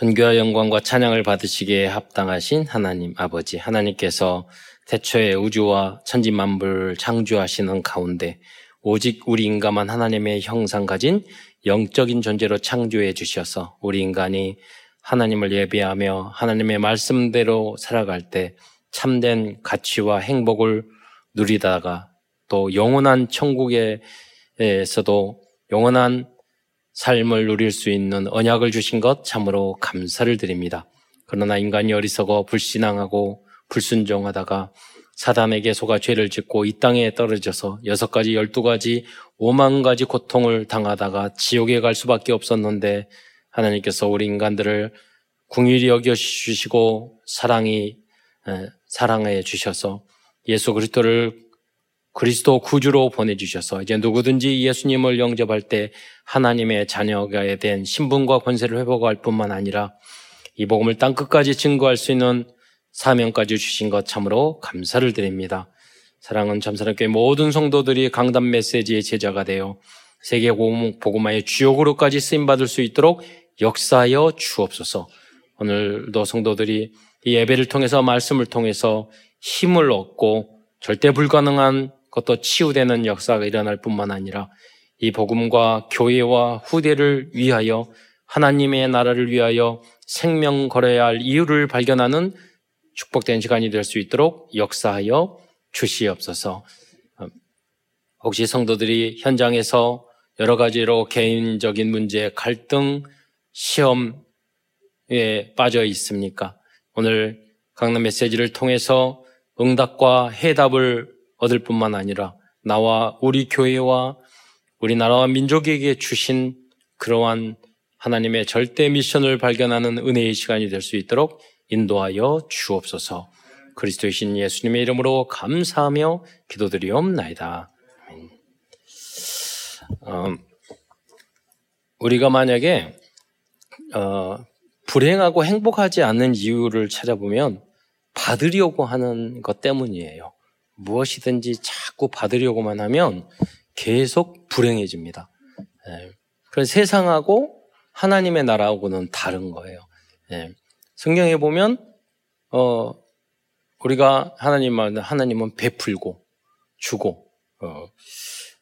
존귀와 영광과 찬양을 받으시기에 합당하신 하나님 아버지 하나님께서 태초에 우주와 천지 만물을 창조하시는 가운데 오직 우리 인간만 하나님의 형상 가진 영적인 존재로 창조해 주셔서 우리 인간이 하나님을 예배하며 하나님의 말씀대로 살아갈 때 참된 가치와 행복을 누리다가 또 영원한 천국에서도 영원한 삶을 누릴 수 있는 언약을 주신 것 참으로 감사를 드립니다. 그러나 인간이 어리석어 불신앙하고 불순종하다가 사단에게 속아 죄를 짓고 이 땅에 떨어져서 여섯 가지, 열두 가지, 오만 가지 고통을 당하다가 지옥에 갈 수밖에 없었는데 하나님께서 우리 인간들을 궁일이 여겨 주시고 사랑이 사랑해 주셔서 예수 그리스도를 그리스도 구주로 보내주셔서 이제 누구든지 예수님을 영접할 때 하나님의 자녀가 된 신분과 권세를 회복할 뿐만 아니라 이 복음을 땅 끝까지 증거할 수 있는 사명까지 주신 것 참으로 감사를 드립니다. 사랑은 참사랑교회 모든 성도들이 강단 메시지의 제자가 되어 세계 복음화의 주요 그룹까지 쓰임 받을 수 있도록 역사하여 주옵소서. 오늘도 성도들이 이 예배를 통해서 말씀을 통해서 힘을 얻고 절대 불가능한 그것도 치유되는 역사가 일어날 뿐만 아니라 이 복음과 교회와 후대를 위하여 하나님의 나라를 위하여 생명 걸어야 할 이유를 발견하는 축복된 시간이 될 수 있도록 역사하여 주시옵소서. 혹시 성도들이 현장에서 여러 가지로 개인적인 문제, 갈등, 시험에 빠져 있습니까? 오늘 강남 메시지를 통해서 응답과 해답을 얻을 뿐만 아니라 나와 우리 교회와 우리나라와 민족에게 주신 그러한 하나님의 절대 미션을 발견하는 은혜의 시간이 될 수 있도록 인도하여 주옵소서. 그리스도의 신 예수님의 이름으로 감사하며 기도드리옵나이다. 어, 우리가 만약에 어, 불행하고 행복하지 않는 이유를 찾아보면 받으려고 하는 것 때문이에요. 무엇이든지 자꾸 받으려고만 하면 계속 불행해집니다. 예. 그런 세상하고 하나님의 나라하고는 다른 거예요. 예. 성경에 보면 어, 우리가 하나님은 하나님은 베풀고 주고 어,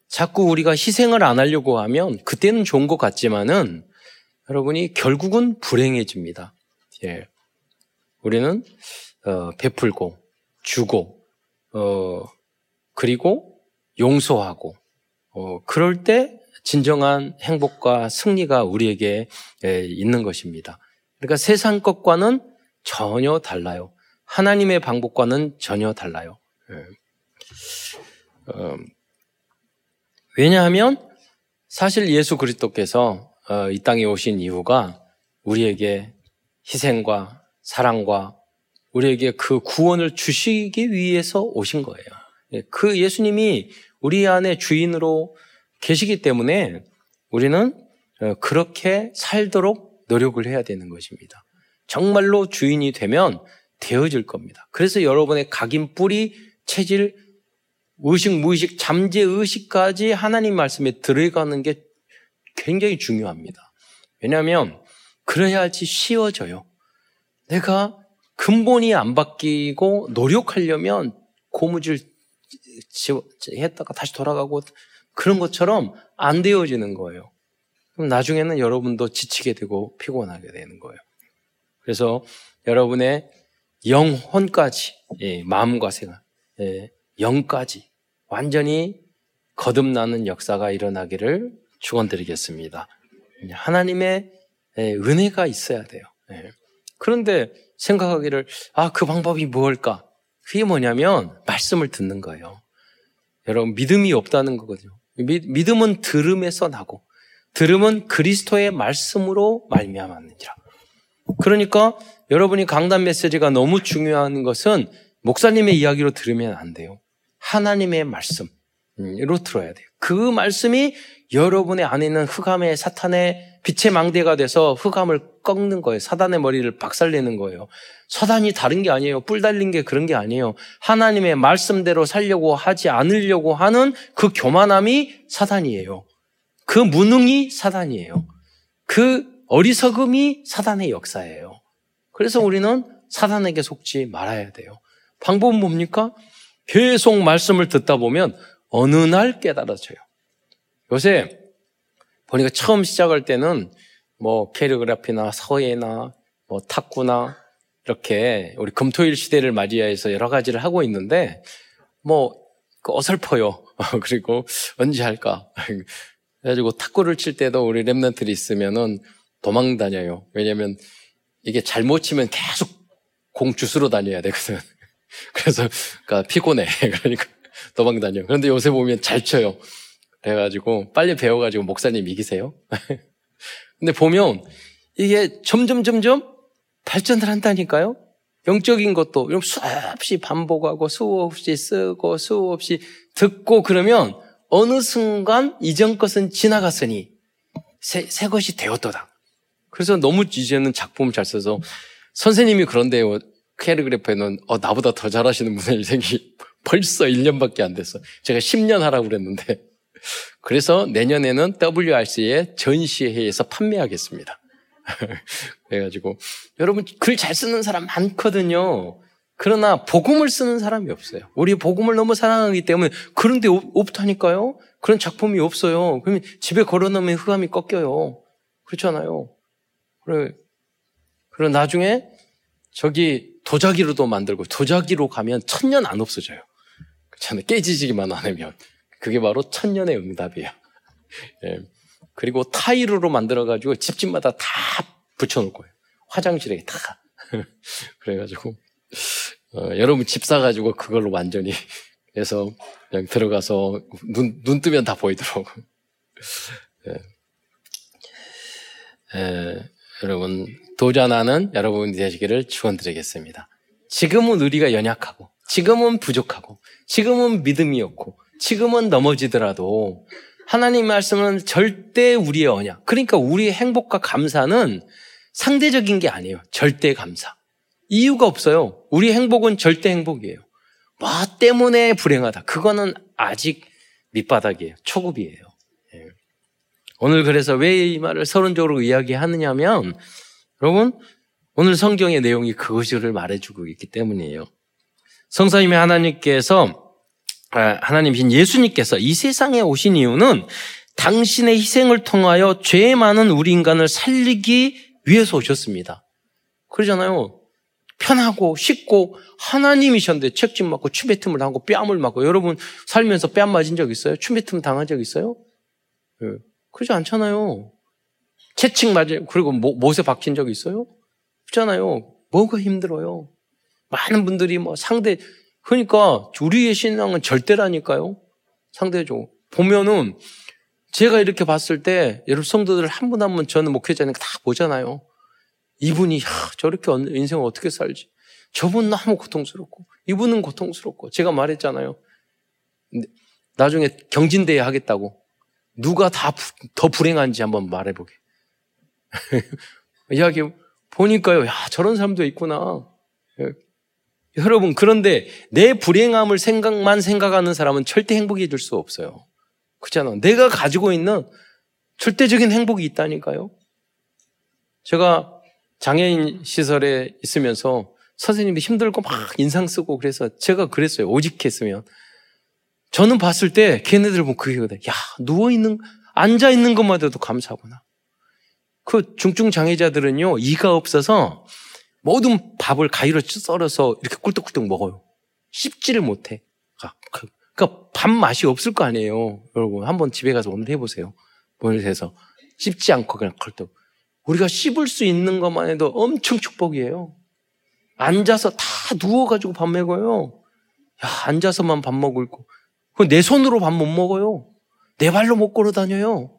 자꾸 우리가 희생을 안 하려고 하면 그때는 좋은 것 같지만은 여러분이 결국은 불행해집니다. 예. 우리는 어, 베풀고 주고 어, 그리고 용서하고, 어, 그럴 때 진정한 행복과 승리가 우리에게 에, 있는 것입니다. 그러니까 세상 것과는 전혀 달라요. 하나님의 방법과는 전혀 달라요. 예. 어, 왜냐하면 사실 예수 그리스도께서 어, 이 땅에 오신 이유가 우리에게 희생과 사랑과 우리에게 그 구원을 주시기 위해서 오신 거예요. 예, 그 예수님이 우리 안에 주인으로 계시기 때문에 우리는 어, 그렇게 살도록 노력을 해야 되는 것입니다. 정말로 주인이 되면 되어질 겁니다. 그래서 여러분의 각인 뿌리, 체질, 의식, 무의식, 잠재 의식까지 하나님 말씀에 들어가는 게 굉장히 중요합니다. 왜냐하면 그래야지 쉬워져요. 내가 근본이 안 바뀌고 노력하려면 고무줄 했다가 다시 돌아가고 그런 것처럼 안 되어지는 거예요. 그럼 나중에는 여러분도 지치게 되고 피곤하게 되는 거예요. 그래서 여러분의 영혼까지, 예, 마음과 생각, 예, 영까지 완전히 거듭나는 역사가 일어나기를 축원드리겠습니다. 하나님의 예, 은혜가 있어야 돼요. 예. 그런데 생각하기를, 아, 그 방법이 무엇일까? 그게 뭐냐면, 말씀을 듣는 거예요. 여러분, 믿음이 없다는 거거든요. 믿음은 들음에서 나고, 들음은 그리스도의 말씀으로 말미암았느니라. 그러니까 여러분이 강단 메시지가 너무 중요한 것은 목사님의 이야기로 들으면 안 돼요. 하나님의 말씀으로 들어야 돼요. 그 말씀이 여러분의 안에 있는 흑암의 사탄의 빛의 망대가 돼서 흑암을 꺾는 거예요. 사단의 머리를 박살내는 거예요. 사단이 다른 게 아니에요. 뿔 달린 게 그런 게 아니에요. 하나님의 말씀대로 살려고 하지 않으려고 하는 그 교만함이 사단이에요. 그 무능이 사단이에요. 그 어리석음이 사단의 역사예요. 그래서 우리는 사단에게 속지 말아야 돼요. 방법은 뭡니까? 계속 말씀을 듣다 보면 어느 날 깨달아져요. 요새 보니까 처음 시작할 때는 뭐 캐리그라피나 서예나 뭐 탁구나 이렇게 우리 금토일 시대를 맞이해서 여러 가지를 하고 있는데 뭐그 어설퍼요. 그리고 언제 할까? 그래가지고 탁구를 칠 때도 우리 랩런트들이 있으면은 도망 다녀요. 왜냐면 이게 잘못 치면 계속 공 주스로 다녀야 되거든. 그래서 그러니까 피곤해. 그러니까 도망 다녀. 그런데 요새 보면 잘 쳐요. 그래가지고 빨리 배워가지고 목사님 이기세요. 근데 보면 이게 점점 점점 발전을 한다니까요. 영적인 것도 수없이 반복하고 수없이 쓰고 수없이 듣고 그러면 어느 순간 이전 것은 지나갔으니 새, 새 것이 되었도다. 그래서 너무 이제는 작품을 잘 써서 선생님이 그런데요. 캐리그래프에는 어, 나보다 더 잘하시는 분이 생기 벌써 1년밖에 안 됐어. 제가 10년 하라고 그랬는데 그래서 내년에는 WRC의 전시회에서 판매하겠습니다. 그래가지고 여러분 글 잘 쓰는 사람 많거든요. 그러나 복음을 쓰는 사람이 없어요. 우리 복음을 너무 사랑하기 때문에 그런데 없다니까요. 그런 작품이 없어요. 그러면 집에 걸어놓으면 흑암이 꺾여요. 그렇잖아요. 그래. 그리고 나중에 저기 도자기로도 만들고 도자기로 가면 천년 안 없어져요. 그렇잖아요. 깨지지기만 않으면. 그게 바로 천년의 응답이에요. 예. 그리고 타일로 만들어가지고 집집마다 다 붙여놓을 거예요. 화장실에 다. 그래가지고, 어, 여러분 집 사가지고 그걸로 완전히 해서 그냥 들어가서 눈, 눈 뜨면 다 보이더라고. 예. 예, 여러분, 도전하는 여러분이 되시기를 축원드리겠습니다. 지금은 우리가 연약하고, 지금은 부족하고, 지금은 믿음이 없고, 지금은 넘어지더라도 하나님 말씀은 절대 우리의 언약. 그러니까 우리의 행복과 감사는 상대적인 게 아니에요. 절대 감사. 이유가 없어요. 우리 행복은 절대 행복이에요. 뭐 때문에 불행하다. 그거는 아직 밑바닥이에요. 초급이에요. 예. 오늘 그래서 왜 이 말을 서론적으로 이야기하느냐면 여러분 오늘 성경의 내용이 그것을 말해주고 있기 때문이에요. 성사님의 하나님께서 아, 하나님이신 예수님께서 이 세상에 오신 이유는 당신의 희생을 통하여 죄 많은 우리 인간을 살리기 위해서 오셨습니다. 그러잖아요. 편하고 쉽고 하나님이셨는데 책임 맞고 추배틈을 당하고 뺨을 맞고 여러분 살면서 뺨 맞은 적 있어요? 추배틈 당한 적 있어요? 네. 그러지 않잖아요. 채찍 맞아 그리고 못에 박힌 적 있어요? 그렇잖아요. 뭐가 힘들어요? 많은 분들이 뭐 상대 그러니까 우리의 신앙은 절대라니까요. 상대적으로. 보면은 제가 이렇게 봤을 때 여러분 성도들 한 분 한 분 저는 목회자니까 다 보잖아요. 이분이 야, 저렇게 인생을 어떻게 살지? 저분 너무 고통스럽고 이분은 고통스럽고 제가 말했잖아요. 나중에 경진대회 하겠다고 누가 다 더 불행한지 한번 말해보게. 이야기 보니까요. 야 저런 사람도 있구나. 여러분, 그런데 내 불행함을 생각만 생각하는 사람은 절대 행복해질 수 없어요. 그렇잖아. 내가 가지고 있는 절대적인 행복이 있다니까요. 제가 장애인 시설에 있으면서 선생님이 힘들고 막 인상 쓰고 그래서 제가 그랬어요. 오직했으면. 저는 봤을 때 걔네들 보면 그게거든. 야, 누워있는, 앉아있는 것마저도 감사하구나. 그 중증 장애자들은요, 이가 없어서 모든 밥을 가위로 썰어서 이렇게 꿀떡꿀떡 먹어요. 씹지를 못해. 그, 그러니까 밥 맛이 없을 거 아니에요. 여러분 한번 집에 가서 오늘 해보세요. 오늘 해서 씹지 않고 그냥 컬떡. 우리가 씹을 수 있는 것만 해도 엄청 축복이에요. 앉아서 다 누워가지고 밥 먹어요. 야, 앉아서만 밥 먹고. 내 손으로 밥 못 먹어요. 내 발로 못 걸어 다녀요.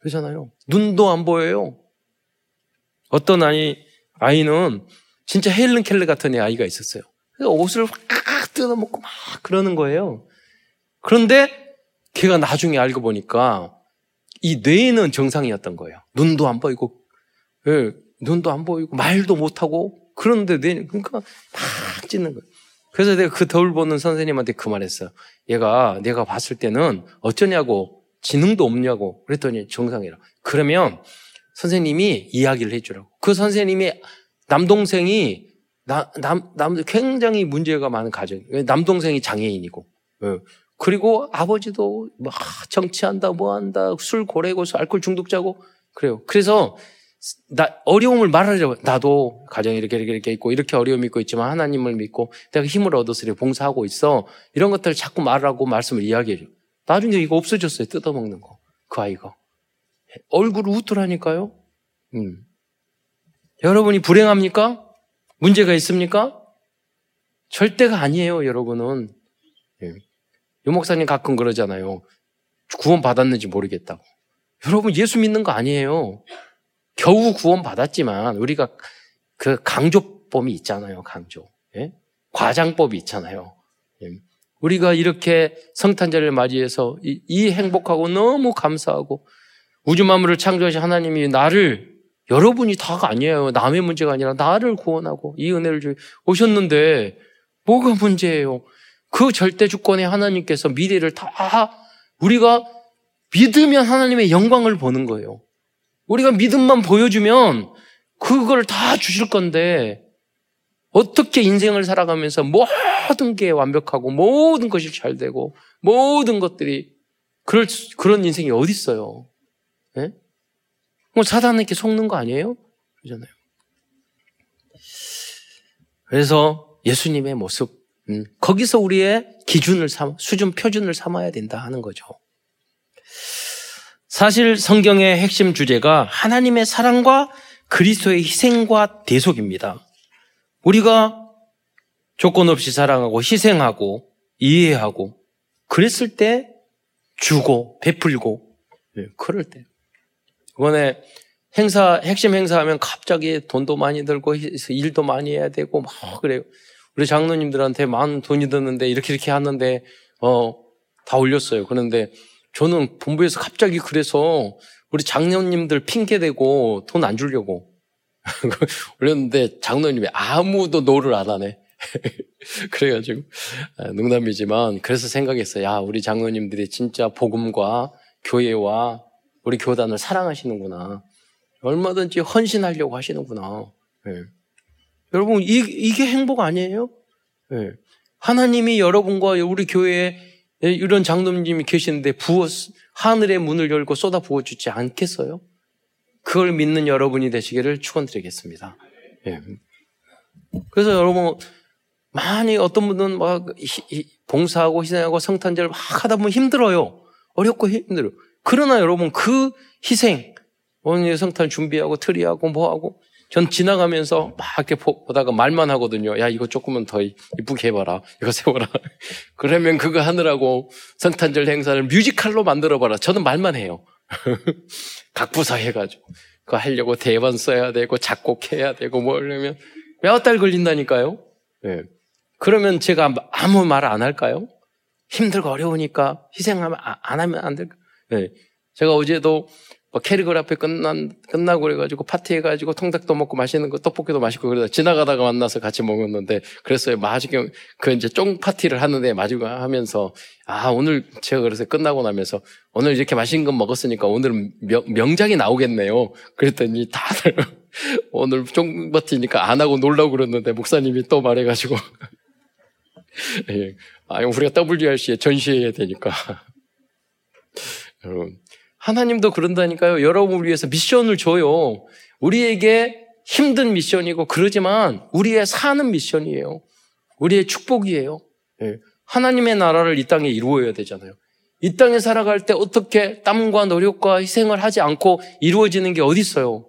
그러잖아요. 눈도 안 보여요. 어떤 아이, 아이는 진짜 헬른 켈러 같은 아이가 있었어요. 옷을 확 뜯어먹고 막 그러는 거예요. 그런데 걔가 나중에 알고 보니까 이 뇌는 정상이었던 거예요. 눈도 안 보이고, 예, 눈도 안 보이고, 말도 못하고, 그런데 뇌, 그러니까 막 찢는 거예요. 그래서 내가 그 더울 보는 선생님한테 그 말했어요. 얘가 내가 봤을 때는 어쩌냐고, 지능도 없냐고, 그랬더니 정상이라. 그러면 선생님이 이야기를 해주라고. 그 선생님이 남동생이 나, 남, 남, 굉장히 문제가 많은 가정. 남동생이 장애인이고. 예. 그리고 아버지도 막 정치한다, 뭐 한다, 술 고래고, 알코올 중독자고. 그래요. 그래서 나, 어려움을 말하려고. 나도 가정이 이렇게, 이렇게, 이렇게 있고, 이렇게 어려움이 있고 있지만 하나님을 믿고 내가 힘을 얻어서 봉사하고 있어. 이런 것들을 자꾸 말하고 말씀을 이야기해줘. 나중에 이거 없어졌어요. 뜯어먹는 거. 그 아이가. 얼굴을 웃더라니까요. 음. 여러분이 불행합니까? 문제가 있습니까? 절대가 아니에요, 여러분은. 예. 유 목사님 가끔 그러잖아요. 구원 받았는지 모르겠다고. 여러분, 예수 믿는 거 아니에요. 겨우 구원 받았지만, 우리가 그 강조법이 있잖아요, 강조. 예? 과장법이 있잖아요. 예. 우리가 이렇게 성탄절을 맞이해서 이, 이 행복하고 너무 감사하고 우주 만물을 창조하신 하나님이 나를 여러분이 다가 아니에요. 남의 문제가 아니라 나를 구원하고 이 은혜를 주 오셨는데 뭐가 문제예요? 그 절대 주권의 하나님께서 미래를 다 우리가 믿으면 하나님의 영광을 보는 거예요. 우리가 믿음만 보여주면 그걸 다 주실 건데 어떻게 인생을 살아가면서 모든 게 완벽하고 모든 것이 잘 되고 모든 것들이 그럴 그런 인생이 어디 있어요? 네? 뭐 사단에게 속는 거 아니에요? 그러잖아요. 그래서 예수님의 모습, 음, 거기서 우리의 기준을 삼, 수준 표준을 삼아야 된다 하는 거죠. 사실 성경의 핵심 주제가 하나님의 사랑과 그리스도의 희생과 대속입니다. 우리가 조건 없이 사랑하고 희생하고 이해하고 그랬을 때 주고 베풀고 네, 그럴 때 이번에 행사, 핵심 행사하면 갑자기 돈도 많이 들고 일도 많이 해야 되고 막 그래요. 우리 장로님들한테 많은 돈이 드는데 이렇게 이렇게 하는데 어, 다 올렸어요. 그런데 저는 본부에서 갑자기 그래서 우리 장로님들 핑계대고 돈 안 주려고 올렸는데 장로님이 아무도 no를 안 하네. 그래가지고 아, 농담이지만 그래서 생각했어요. 야 우리 장로님들이 진짜 복음과 교회와 우리 교단을 사랑하시는구나. 얼마든지 헌신하려고 하시는구나. 네. 여러분, 이, 이게 행복 아니에요? 네. 하나님이 여러분과 우리 교회에 이런 장로님이 계시는데 부어, 하늘의 문을 열고 쏟아 부어주지 않겠어요? 그걸 믿는 여러분이 되시기를 축원드리겠습니다. 네. 그래서 여러분, 많이 어떤 분은 막 봉사하고 희생하고 성탄절 막 하다 보면 힘들어요. 어렵고 힘들어요. 그러나 여러분 그 희생, 오늘 성탄 준비하고 트리하고 뭐하고 전 지나가면서 막 이렇게 보다가 말만 하거든요. 야, 이거 조금은 더 이쁘게 해봐라. 이거 세워라. 그러면 그거 하느라고 성탄절 행사를 뮤지컬로 만들어봐라. 저는 말만 해요. 각부사 해가지고. 그거 하려고 대본 써야 되고, 작곡해야 되고, 뭐 하려면 몇 달 걸린다니까요. 네. 그러면 제가 아무 말 안 할까요? 힘들고 어려우니까 희생하면 아, 안 하면 안 될까? 네. 제가 어제도 뭐 앞에 끝난, 끝나고 그래가지고 파티해가지고 통닭도 먹고 맛있는 거 떡볶이도 맛있고 그러다 지나가다가 만나서 같이 먹었는데 그랬어요. 마지막 그 이제 쫑 파티를 하는데 마지막 하면서 아 오늘 제가 그래서 끝나고 나면서 오늘 이렇게 맛있는 거 먹었으니까 오늘은 명, 명작이 나오겠네요. 그랬더니 다들 오늘 쫑 파티니까 안 하고 놀라고 그랬는데 목사님이 또 말해가지고 예. 아 우리가 WRC에 전시해야 되니까 여러분, 하나님도 그런다니까요. 여러분을 위해서 미션을 줘요. 우리에게 힘든 미션이고 그러지만 우리의 사는 미션이에요. 우리의 축복이에요. 네. 하나님의 나라를 이 땅에 이루어야 되잖아요. 이 땅에 살아갈 때 어떻게 땀과 노력과 희생을 하지 않고 이루어지는 게 어디 있어요?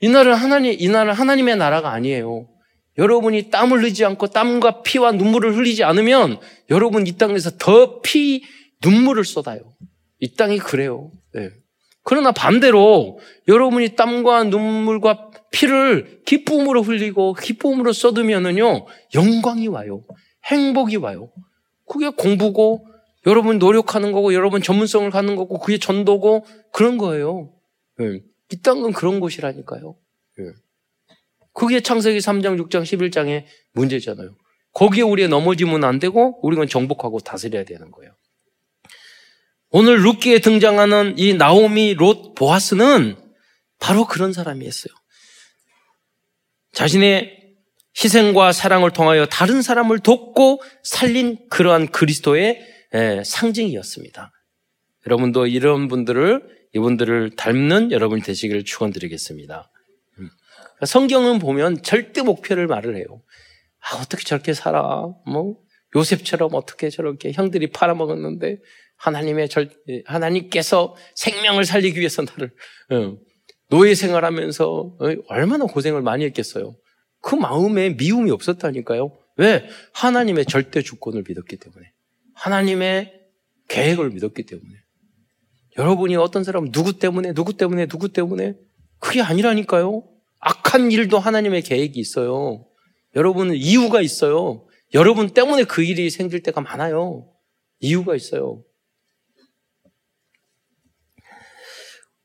이 나라는 하나님, 이 나라는 하나님의 나라가 아니에요. 여러분이 땀을 흘리지 않고 땀과 피와 눈물을 흘리지 않으면 여러분 이 땅에서 더 피, 눈물을 쏟아요. 이 땅이 그래요. 네. 그러나 반대로 여러분이 땀과 눈물과 피를 기쁨으로 흘리고 기쁨으로 쏟으면은요 영광이 와요. 행복이 와요. 그게 공부고 여러분 노력하는 거고 여러분 전문성을 갖는 거고 그게 전도고 그런 거예요. 네. 이 땅은 그런 곳이라니까요. 네. 그게 창세기 3장, 6장, 11장의 문제잖아요. 거기에 우리가 넘어지면 안 되고 우리는 정복하고 다스려야 되는 거예요. 오늘 룻기에 등장하는 이 나오미, 롯, 보아스는 바로 그런 사람이었어요. 자신의 희생과 사랑을 통하여 다른 사람을 돕고 살린 그러한 그리스도의 상징이었습니다. 여러분도 이런 분들을 이분들을 닮는 여러분이 되시기를 축원드리겠습니다. 음. 성경은 보면 절대 목표를 말을 해요. 아, 어떻게 저렇게 살아? 뭐 요셉처럼 어떻게 저렇게 형들이 팔아먹었는데 하나님의 절 하나님께서 생명을 살리기 위해서 나를 어, 노예 생활하면서 어, 얼마나 고생을 많이 했겠어요. 그 마음에 미움이 없었다니까요. 왜? 하나님의 절대 주권을 믿었기 때문에. 하나님의 계획을 믿었기 때문에. 여러분이 어떤 사람 누구 때문에, 누구 때문에, 누구 때문에 그게 아니라니까요. 악한 일도 하나님의 계획이 있어요. 여러분은 이유가 있어요. 여러분 때문에 그 일이 생길 때가 많아요. 이유가 있어요.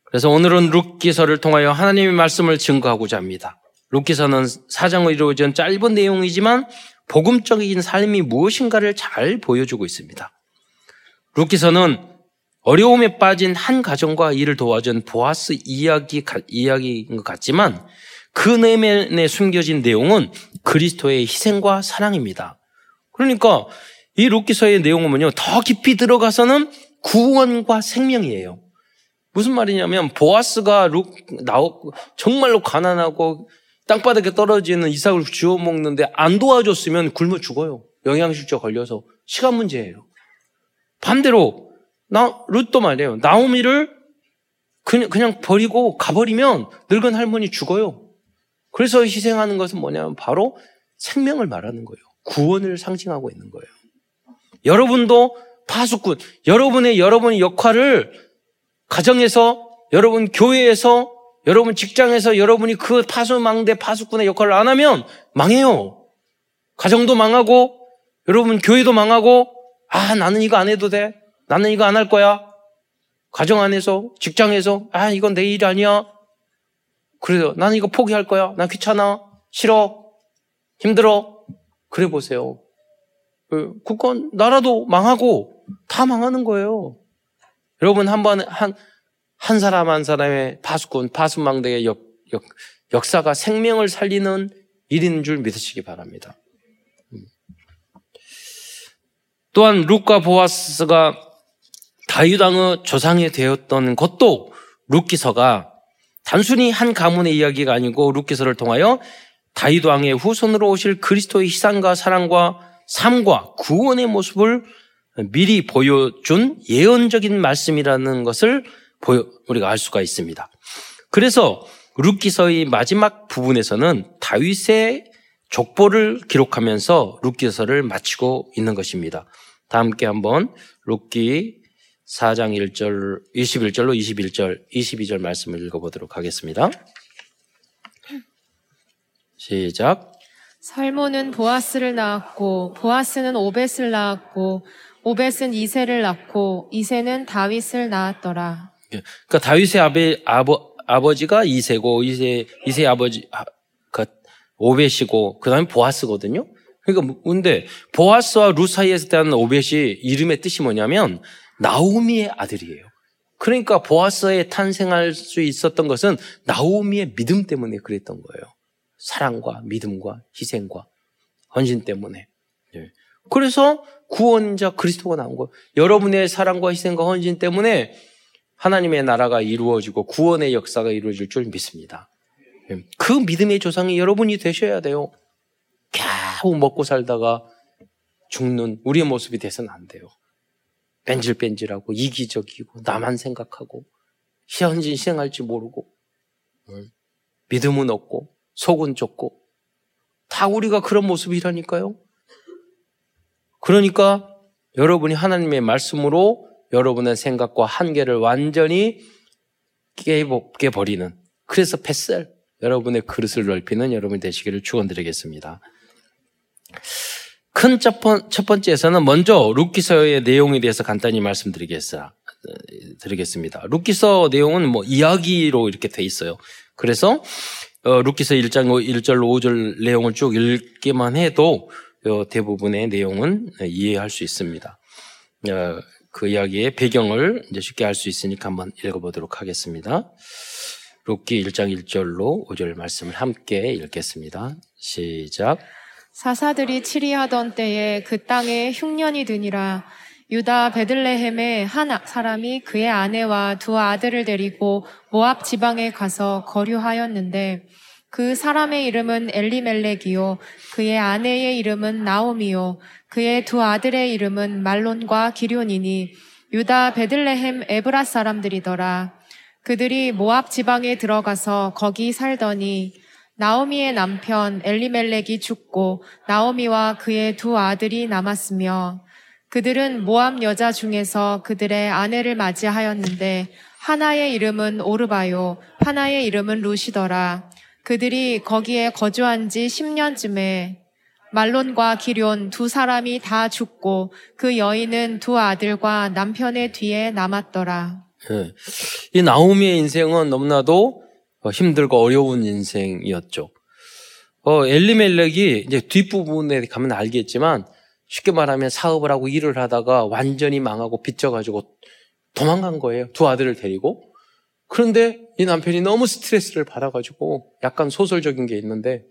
그래서 오늘은 룻기서를 통하여 하나님의 말씀을 증거하고자 합니다. 룻기서는 사장으로 이루어진 짧은 내용이지만 복음적인 삶이 무엇인가를 잘 보여주고 있습니다. 룻기서는 어려움에 빠진 한 가정과 이를 도와준 보아스 이야기, 이야기인 것 같지만 그 내면에 숨겨진 내용은 그리스도의 희생과 사랑입니다. 그러니까 이 룻기서의 내용은 뭐냐? 더 깊이 들어가서는 구원과 생명이에요. 무슨 말이냐면 보아스가 룩 나오 정말로 가난하고 땅바닥에 떨어지는 이삭을 주워 먹는데 안 도와줬으면 굶어 죽어요. 영양실조 걸려서 시간 문제예요. 반대로 나 룻도 말이에요. 나오미를 그냥, 그냥 버리고 가버리면 늙은 할머니 죽어요. 그래서 희생하는 것은 뭐냐면 바로 생명을 말하는 거예요. 구원을 상징하고 있는 거예요. 여러분도 파수꾼, 여러분의 여러분의 역할을 가정에서, 여러분 교회에서, 여러분 직장에서 여러분이 그 파수망대 파수꾼의 역할을 안 하면 망해요. 가정도 망하고, 여러분 교회도 망하고, 아, 나는 이거 안 해도 돼. 나는 이거 안 할 거야. 가정 안에서, 직장에서, 아, 이건 내 일 아니야. 그래서 나는 이거 포기할 거야. 나 귀찮아. 싫어. 힘들어. 그래 보세요. 그 국권, 나라도 망하고 다 망하는 거예요. 여러분 한 번, 한, 한 사람 한 사람의 파수꾼, 파수망대의 역, 역, 역사가 생명을 살리는 일인 줄 믿으시기 바랍니다. 음. 또한 룩과 보아스가 다유당의 조상이 되었던 것도 룩기서가 단순히 한 가문의 이야기가 아니고 룩기서를 통하여 다윗 왕의 후손으로 오실 그리스도의 희생과 사랑과 삶과 구원의 모습을 미리 보여준 예언적인 말씀이라는 것을 우리가 알 수가 있습니다. 그래서 룻기서의 마지막 부분에서는 다윗의 족보를 기록하면서 룻기서를 마치고 있는 것입니다. 다 함께 한번 룻기 4장 1절, 21절로 21절, 22절 말씀을 읽어보도록 하겠습니다. 시작. 살모는 보아스를 낳았고 보아스는 오벳을 낳았고 오벳은 이세를 낳고 이세는 다윗을 낳았더라. 예, 그러니까 다윗의 아베, 아버, 아버지가 이세고 이세 이세 아버지 그 오벳이고 그다음에 보아스거든요. 그러니까 뭐, 근데 보아스와 루 사이에서 대한 오벳이 이름의 뜻이 뭐냐면 나오미의 아들이에요. 그러니까 보아스에 탄생할 수 있었던 것은 나오미의 믿음 때문에 그랬던 거예요. 사랑과 믿음과 희생과 헌신 때문에. 네. 그래서 구원자 그리스도가 나온 거예요. 여러분의 사랑과 희생과 헌신 때문에 하나님의 나라가 이루어지고 구원의 역사가 이루어질 줄 믿습니다. 네. 그 믿음의 조상이 여러분이 되셔야 돼요. 겨우 먹고 살다가 죽는 우리의 모습이 돼서는 안 돼요. 뺀질뺀질하고 이기적이고 나만 생각하고 현진 희생할지 모르고 믿음은 없고 속은 좁고 다 우리가 그런 모습이라니까요. 그러니까 여러분이 하나님의 말씀으로 여러분의 생각과 한계를 완전히 깨버리는 그래서 패셀 여러분의 그릇을 넓히는 여러분이 되시기를 축원드리겠습니다. 큰 첫 번째에서는 먼저 룻기서의 내용에 대해서 간단히 말씀드리겠습니다. 룻기서 내용은 뭐 이야기로 이렇게 돼 있어요. 그래서 어, 루키서 1장 1절 5절 내용을 쭉 읽기만 해도 어, 대부분의 내용은 이해할 수 있습니다. 어, 그 이야기의 배경을 이제 쉽게 알 수 있으니까 한번 읽어보도록 하겠습니다. 룻기 1장 1절로 5절 말씀을 함께 읽겠습니다. 시작. 사사들이 치리하던 때에 그 땅에 흉년이 드니라 유다 베들레헴에 한 사람이 그의 아내와 두 아들을 데리고 모압 지방에 가서 거류하였는데 그 사람의 이름은 엘리멜렉이요. 그의 아내의 이름은 나오미요. 그의 두 아들의 이름은 말론과 기륜이니 유다 베들레헴 에브라 사람들이더라. 그들이 모압 지방에 들어가서 거기 살더니 나오미의 남편 엘리멜렉이 죽고 나오미와 그의 두 아들이 남았으며 그들은 모압 여자 중에서 그들의 아내를 맞이하였는데 하나의 이름은 오르바요 하나의 이름은 루시더라 그들이 거기에 거주한 지 10년쯤에 말론과 기룡 두 사람이 다 죽고 그 여인은 두 아들과 남편의 뒤에 남았더라. 네. 이 나오미의 인생은 너무나도 힘들고 어려운 인생이었죠. 어, 엘리멜렉이 이제 뒷부분에 가면 알겠지만 쉽게 말하면 사업을 하고 일을 하다가 완전히 망하고 빚져가지고 도망간 거예요. 두 아들을 데리고. 그런데 이 남편이 너무 스트레스를 받아가지고 약간 소설적인 게 있는데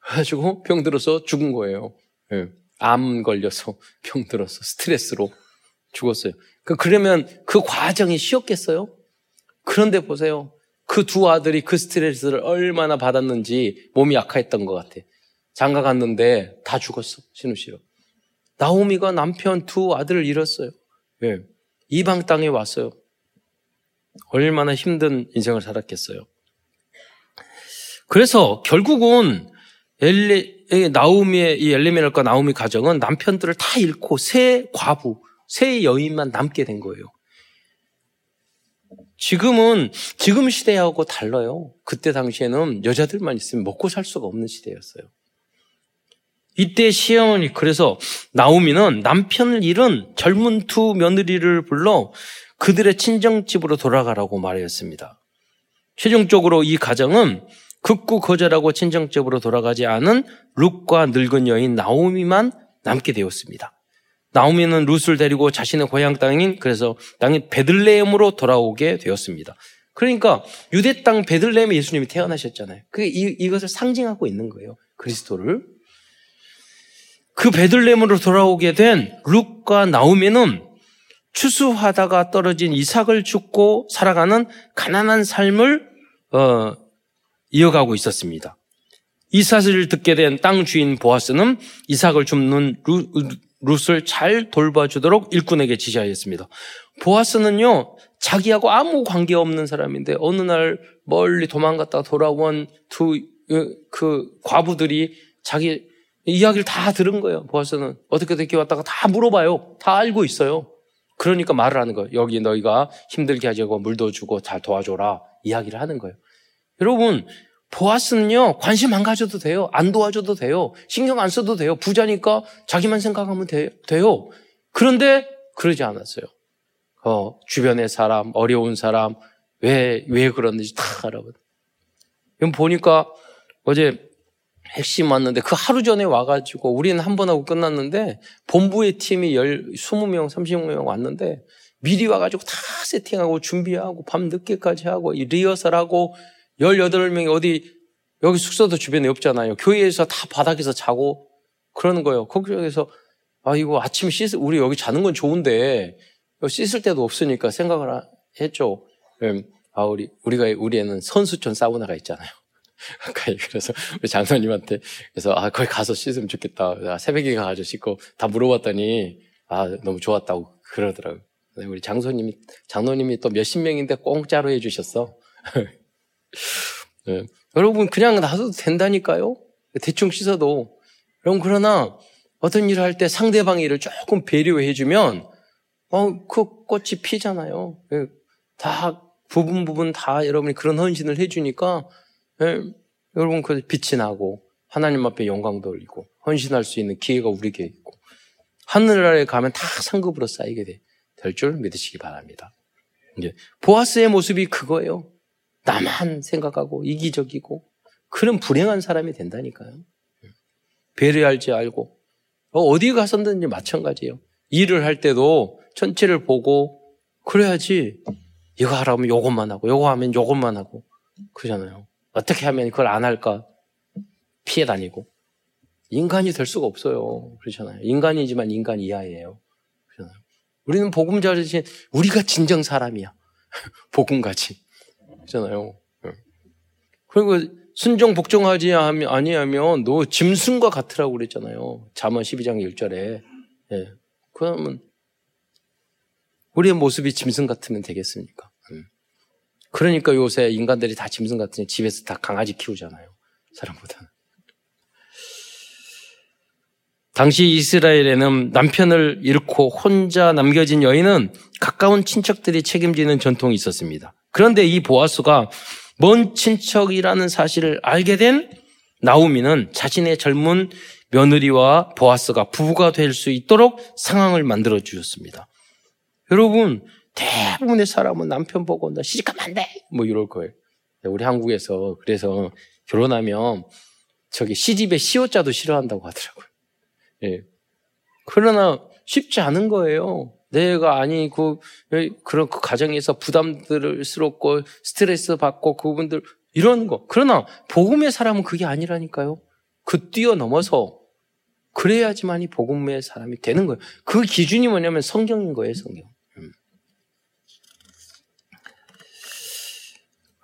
그래가지고 병들어서 죽은 거예요. 네. 암 걸려서 병들어서 스트레스로 죽었어요. 그, 그러면 그 과정이 쉬웠겠어요? 그런데 보세요. 그 두 아들이 그 스트레스를 얼마나 받았는지 몸이 약화했던 것 같아. 장가 갔는데 다 죽었어. 신우 씨로. 나오미가 남편 두 아들을 잃었어요. 왜? 이방 땅에 왔어요. 얼마나 힘든 인생을 살았겠어요. 그래서 결국은 엘리, 나오미의 이 엘리멜과 나오미 가정은 남편들을 다 잃고 새 과부, 새 여인만 남게 된 거예요. 지금은 지금 시대하고 달라요. 그때 당시에는 여자들만 있으면 먹고 살 수가 없는 시대였어요. 이때 시어머니 그래서 나오미는 남편을 잃은 젊은 두 며느리를 불러 그들의 친정집으로 돌아가라고 말하였습니다. 최종적으로 이 가정은 극구 거절하고 친정집으로 돌아가지 않은 룩과 늙은 여인 나오미만 남게 되었습니다. 나오미는 룻을 데리고 자신의 고향 땅인 그래서 땅인 베들레헴으로 돌아오게 되었습니다. 그러니까 유대 땅 베들레헴에 예수님이 태어나셨잖아요. 그게 이, 이것을 상징하고 있는 거예요. 그리스도를. 그 베들레헴으로 돌아오게 된 룩과 나오미는 추수하다가 떨어진 이삭을 죽고 살아가는 가난한 삶을 어, 이어가고 있었습니다. 이 사실을 듣게 된 땅 주인 보아스는 이삭을 줍는 룻을 잘 돌봐주도록 일꾼에게 지시하였습니다. 보아스는요, 자기하고 아무 관계 없는 사람인데 어느 날 멀리 도망갔다가 돌아온 두, 그 과부들이 자기 이야기를 다 들은 거예요. 보아스는 어떻게 어떻게 왔다가 다 물어봐요. 다 알고 있어요. 그러니까 말을 하는 거예요. 여기 너희가 힘들게 하지 고 물도 주고 잘 도와줘라. 이야기를 하는 거예요. 여러분, 보아스는요, 관심 안 가져도 돼요. 안 도와줘도 돼요. 신경 안 써도 돼요. 부자니까 자기만 생각하면 돼, 요 그런데 그러지 않았어요. 어, 주변의 사람, 어려운 사람, 왜, 왜 그러는지 다. 이건 보니까 어제 핵심 왔는데 그 하루 전에 와가지고 우리는 한 번 하고 끝났는데 본부의 팀이 열, 20명, 30명 왔는데 미리 와가지고 다 세팅하고 준비하고 밤 늦게까지 하고 리허설하고 18명이 어디 여기 숙소도 주변에 없잖아요. 교회에서 다 바닥에서 자고 그러는 거예요. 거기서 아 이거 아침 씻 우리 여기 자는 건 좋은데 씻을 데도 없으니까 생각을 했죠. 음, 아 우리 우리가 우리 애는 선수촌 사우나가 있잖아요. 그래서 우리 장로님한테 그래서 아 거기 가서 씻으면 좋겠다. 새벽에 가서 씻고 다 물어봤더니 아 너무 좋았다고 그러더라고요. 우리 장소님이 장로님이 또 몇십 명인데 공짜로 해주셨어. 네. 여러분 그냥 놔둬도 된다니까요. 대충 씻어도. 여러분 그러나 어떤 일을 할 때 상대방의 일을 조금 배려해주면 어, 그 꽃이 피잖아요. 예. 다 부분 부분 다 여러분이 그런 헌신을 해주니까 예, 여러분 그 빛이 나고 하나님 앞에 영광 돌리고 헌신할 수 있는 기회가 우리에게 있고 하늘나라에 가면 다 상급으로 쌓이게 될 줄 믿으시기 바랍니다. 이제 보아스의 모습이 그거예요. 나만 생각하고 이기적이고 그런 불행한 사람이 된다니까요. 배려할 줄 알고 어, 어디 가서든지 마찬가지예요. 일을 할 때도 전체를 보고 그래야지 이거 하라면 요것만 하고 요거 하면 요것만 하고 그러잖아요. 어떻게 하면 그걸 안 할까? 피해 다니고. 인간이 될 수가 없어요. 그렇잖아요. 인간이지만 인간 이하예요. 그렇잖아요. 우리는 복음 자르신 우리가 진정 사람이야. 복음같이. 그렇잖아요. 예. 그리고 순종 복종하지 아니하면 너 짐승과 같으라고 그랬잖아요. 잠언 12장 1절에. 예. 그러면 우리의 모습이 짐승 같으면 되겠습니까? 음. 그러니까 요새 인간들이 다 짐승 같으니 집에서 다 강아지 키우잖아요. 사람보다는. 당시 이스라엘에는 남편을 잃고 혼자 남겨진 여인은 가까운 친척들이 책임지는 전통이 있었습니다. 그런데 이 보아스가 먼 친척이라는 사실을 알게 된 나우미는 자신의 젊은 며느리와 보아스가 부부가 될 수 있도록 상황을 만들어 주셨습니다. 여러분, 대부분의 사람은 남편 보고 나 시집가면 안 돼! 뭐 이럴 거예요. 우리 한국에서 그래서 결혼하면 저기 시집에 시옷자도 싫어한다고 하더라고요. 예. 그러나 쉽지 않은 거예요. 내가 아니 그 그런 그 가정에서 부담스럽고 스트레스 받고 그분들 이런 거. 그러나 복음의 사람은 그게 아니라니까요. 그 뛰어넘어서 그래야지만이 복음의 사람이 되는 거예요. 그 기준이 뭐냐면 성경인 거예요, 성경. 음.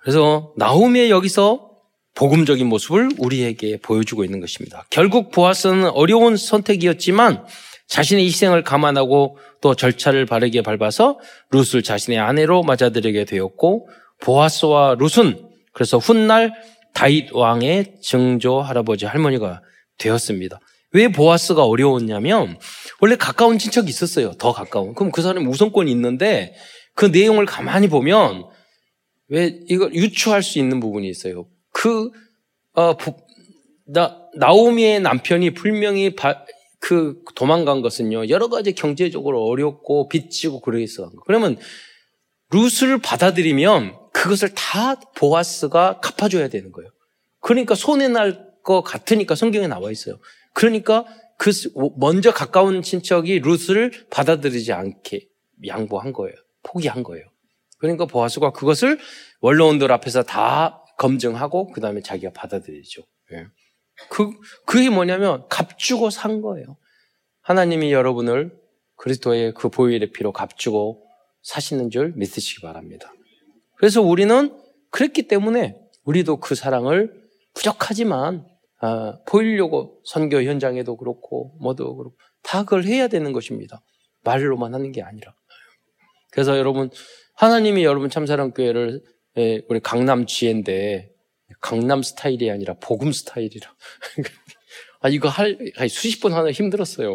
그래서 나홈의 여기서 복음적인 모습을 우리에게 보여주고 있는 것입니다. 결국 보아스는 어려운 선택이었지만 자신의 희생을 감안하고 또 절차를 바르게 밟아서 룻을 자신의 아내로 맞아들이게 되었고 보아스와 룻은 그래서 훗날 다윗 왕의 증조 할아버지 할머니가 되었습니다. 왜 보아스가 어려웠냐면 원래 가까운 친척이 있었어요. 더 가까운. 그럼 그 사람이 우선권이 있는데 그 내용을 가만히 보면 왜 이걸 유추할 수 있는 부분이 있어요. 그, 어, 나, 나오미의 남편이 분명히 바, 그 도망간 것은요, 여러 가지 경제적으로 어렵고 빚지고 그러겠어. 그러면 루스를 받아들이면 그것을 다 보아스가 갚아줘야 되는 거예요. 그러니까 손해 날 것 같으니까 성경에 나와 있어요. 그러니까 그 먼저 가까운 친척이 루스를 받아들이지 않게 양보한 거예요. 포기한 거예요. 그러니까 보아스가 그것을 원로원들 앞에서 다 검증하고 그 다음에 자기가 받아들이죠. 예. 그, 그게 뭐냐면 값주고 산 거예요. 하나님이 여러분을 그리스도의 그 보혈의 피로 값주고 사시는 줄 믿으시기 바랍니다. 그래서 우리는 그랬기 때문에 우리도 그 사랑을 부족하지만 아, 보이려고 선교 현장에도 그렇고 뭐도 그렇고 다 그걸 해야 되는 것입니다. 말로만 하는 게 아니라. 그래서 여러분 하나님이 여러분 참사랑교회를 예, 우리 강남 지혜인데 강남 스타일이 아니라 복음 스타일이라. 아 이거 할 수십 번 하나 힘들었어요.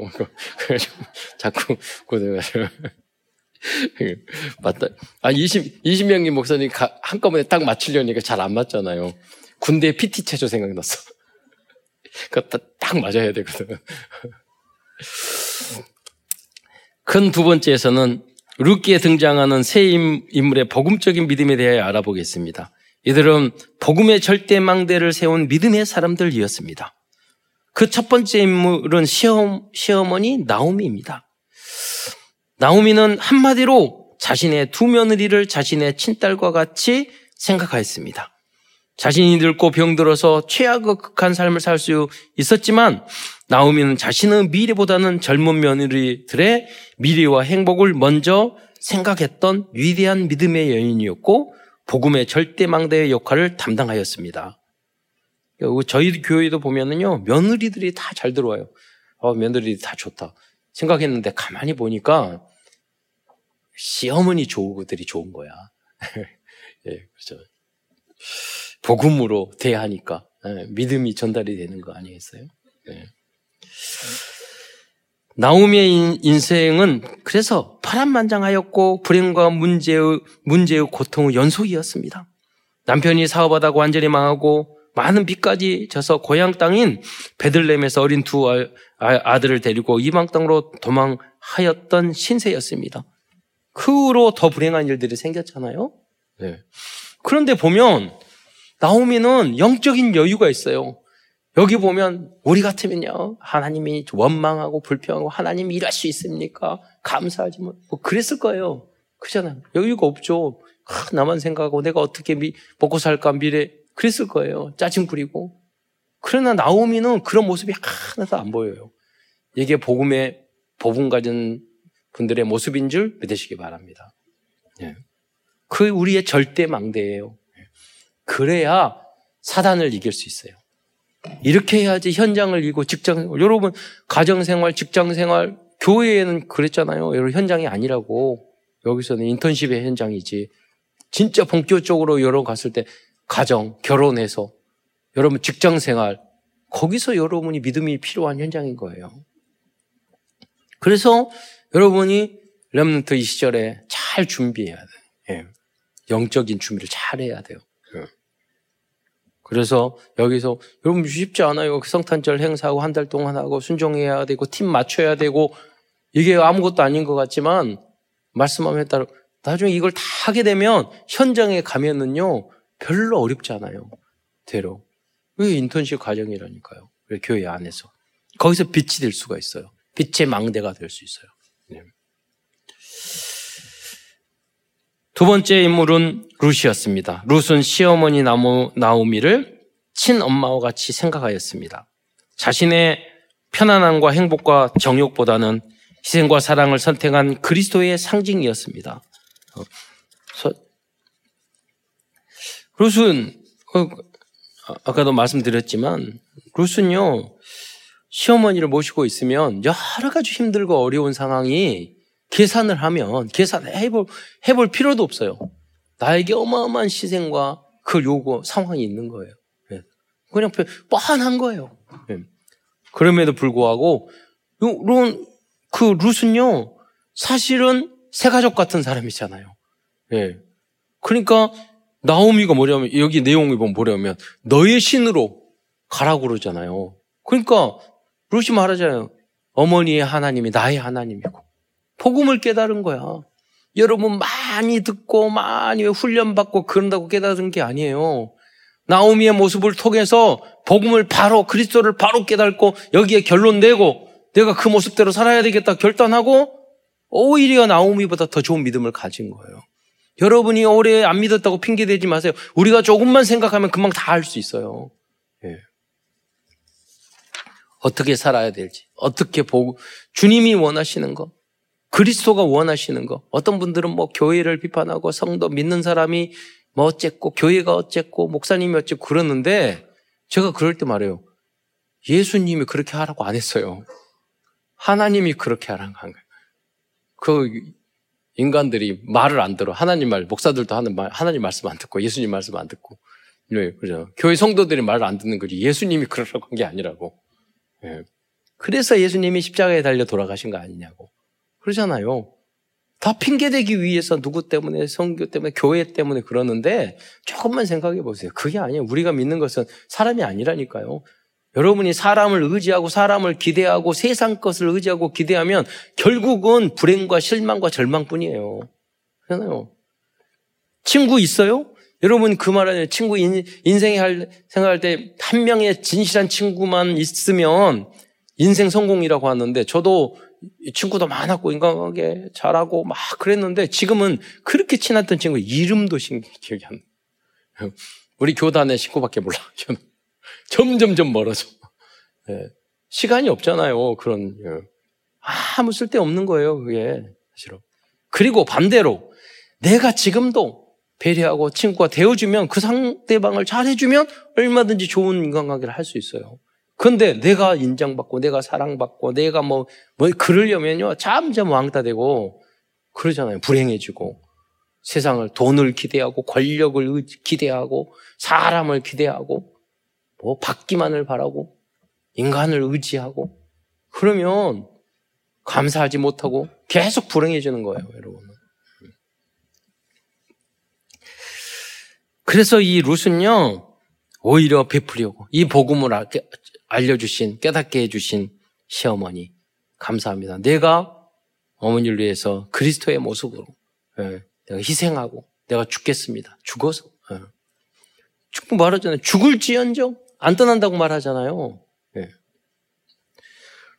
자꾸 고생하셔. 맞다. 아 20, 20명의 목사님 가, 한꺼번에 딱 맞추려니까 잘 안 맞잖아요. 군대 PT 체조 생각났어. 그거 딱 맞아야 되거든. 큰 두 번째에서는 루키에 등장하는 새 인물의 복음적인 믿음에 대해 알아보겠습니다. 이들은 복음의 절대망대를 세운 믿음의 사람들이었습니다. 그 첫 번째 인물은 시험, 시어머니 나오미입니다. 나오미는 한마디로 자신의 두 며느리를 자신의 친딸과 같이 생각하였습니다. 자신이 늙고 병들어서 최악의 삶을 살 수 있었지만 나오미는 자신의 미래보다는 젊은 며느리들의 미래와 행복을 먼저 생각했던 위대한 믿음의 여인이었고 복음의 절대망대의 역할을 담당하였습니다. 저희 교회도 보면은요 며느리들이 다 잘 들어와요. 어, 며느리들이 다 좋다 생각했는데 가만히 보니까 시어머니 좋으들이 좋은 거야. 예, 그렇죠. 복음으로 대하니까 예, 믿음이 전달이 되는 거 아니겠어요? 예. 나오미의 인생은 그래서 파란만장하였고 불행과 문제의, 문제의 고통의 연속이었습니다. 남편이 사업하다가 완전히 망하고 많은 빚까지 져서 고향 땅인 베들렘에서 어린 두 아, 아들을 데리고 이방 땅으로 도망하였던 신세였습니다. 그 후로 더 불행한 일들이 생겼잖아요. 네. 그런데 보면 나오미는 영적인 여유가 있어요. 여기 보면 우리 같으면요 하나님이 원망하고 불평하고 하나님이 일할 수 있습니까? 감사하지 뭐, 뭐 그랬을 거예요. 그잖아요. 여유가 없죠. 아, 나만 생각하고 내가 어떻게 미, 먹고 살까 미래 그랬을 거예요. 짜증 부리고. 그러나 나오미는 그런 모습이 하나도 안 보여요. 이게 복음의 복음 가진 분들의 모습인 줄 믿으시기 바랍니다. 예. 그 우리의 절대 망대예요. 그래야 사단을 이길 수 있어요. 이렇게 해야지 현장을 이기고 직장 여러분 가정 생활, 직장 생활, 교회에는 그랬잖아요. 여러분 현장이 아니라고 여기서는 인턴십의 현장이지. 진짜 본격적으로 여러분 갔을 때 가정, 결혼해서 여러분 직장 생활 거기서 여러분이 믿음이 필요한 현장인 거예요. 그래서 여러분이 렘넌트 이 시절에 잘 준비해야 돼요. 예. 영적인 준비를 잘 해야 돼요. 예. 그래서 여기서 여러분 쉽지 않아요. 성탄절 행사하고 한 달 동안 하고 순종해야 되고 팀 맞춰야 되고 이게 아무것도 아닌 것 같지만 말씀함에 따라 나중에 이걸 다 하게 되면 현장에 가면은요 별로 어렵지 않아요. 대로. 그게 인턴십 과정이라니까요. 교회 안에서. 거기서 빛이 될 수가 있어요. 빛의 망대가 될 수 있어요. 네. 두 번째 인물은 룻이었습니다. 룻은 시어머니 나오미를 친엄마와 같이 생각하였습니다. 자신의 편안함과 행복과 정욕보다는 희생과 사랑을 선택한 그리스도의 상징이었습니다. 어, 룻은 어, 아까도 말씀드렸지만 룻은요 시어머니를 모시고 있으면 여러 가지 힘들고 어려운 상황이 계산을 하면 계산을 해볼 해볼 필요도 없어요. 나에게 어마어마한 희생과 그 요구 상황이 있는 거예요. 예. 그냥 뻔한 거예요. 예. 그럼에도 불구하고 그 룻은요 사실은 새 가족 같은 사람이잖아요. 예. 그러니까 나오미가 뭐냐면 여기 내용이 보면 뭐냐면 너의 신으로 가라고 그러잖아요. 그러니까 룻이 말하잖아요. 어머니의 하나님이 나의 하나님이고 복음을 깨달은 거야. 여러분 많이 듣고 많이 훈련받고 그런다고 깨달은 게 아니에요. 나오미의 모습을 통해서 복음을 바로 그리스도를 바로 깨닫고 여기에 결론 내고 내가 그 모습대로 살아야 되겠다 결단하고 오히려 나오미보다 더 좋은 믿음을 가진 거예요. 여러분이 오래 안 믿었다고 핑계 대지 마세요. 우리가 조금만 생각하면 금방 다 할 수 있어요. 예. 어떻게 살아야 될지, 어떻게 보고, 주님이 원하시는 거, 그리스도가 원하시는 거. 어떤 분들은 뭐 교회를 비판하고 성도 믿는 사람이 뭐 어쨌고, 교회가 어쨌고, 목사님이 어쨌고 그러는데, 제가 그럴 때 말해요. 예수님이 그렇게 하라고 안 했어요. 하나님이 그렇게 하라는 거예요. 그 인간들이 말을 안 들어. 하나님 말, 목사들도 하는 말, 하나님 말씀 안 듣고, 예수님 말씀 안 듣고. 네, 그죠. 교회 성도들이 말을 안 듣는 거지. 예수님이 그러라고 한 게 아니라고. 네. 그래서 예수님이 십자가에 달려 돌아가신 거 아니냐고. 그러잖아요. 다 핑계대기 위해서 누구 때문에, 성교 때문에, 교회 때문에 그러는데 조금만 생각해 보세요. 그게 아니에요. 우리가 믿는 것은 사람이 아니라니까요. 여러분이 사람을 의지하고 사람을 기대하고 세상 것을 의지하고 기대하면 결국은 불행과 실망과 절망뿐이에요. 그렇잖아요. 친구 있어요? 여러분 그 말은 친구 인, 인생에 할, 생각할 때 한 명의 진실한 친구만 있으면 인생 성공이라고 하는데 저도 친구도 많았고 인간관계 잘하고 막 그랬는데 지금은 그렇게 친했던 친구 이름도 기억이 안 나요. 우리 교단의 식구밖에 몰라. 저는. 점점점 멀어져. 네. 시간이 없잖아요. 그런 예. 아무 쓸데 없는 거예요. 그게 사실은. 그리고 반대로 내가 지금도 배려하고 친구가 되어주면 그 상대방을 잘 해주면 얼마든지 좋은 인간관계를 할 수 있어요. 그런데 내가 인정받고 내가 사랑받고 내가 뭐, 뭐 그러려면요. 점점 왕따 되고 그러잖아요. 불행해지고 세상을 돈을 기대하고 권력을 기대하고 사람을 기대하고 뭐 받기만을 바라고 인간을 의지하고 그러면 감사하지 못하고 계속 불행해지는 거예요, 여러분. 그래서 이 룻은요, 오히려 베풀려고 이 복음을 알려주신, 깨닫게 해주신 시어머니, 감사합니다. 내가 어머니를 위해서 그리스도의 모습으로 예, 내가 희생하고 내가 죽겠습니다. 죽어서. 예. 죽고 말하잖아요. 죽을지언정 안 떠난다고 말하잖아요. 네.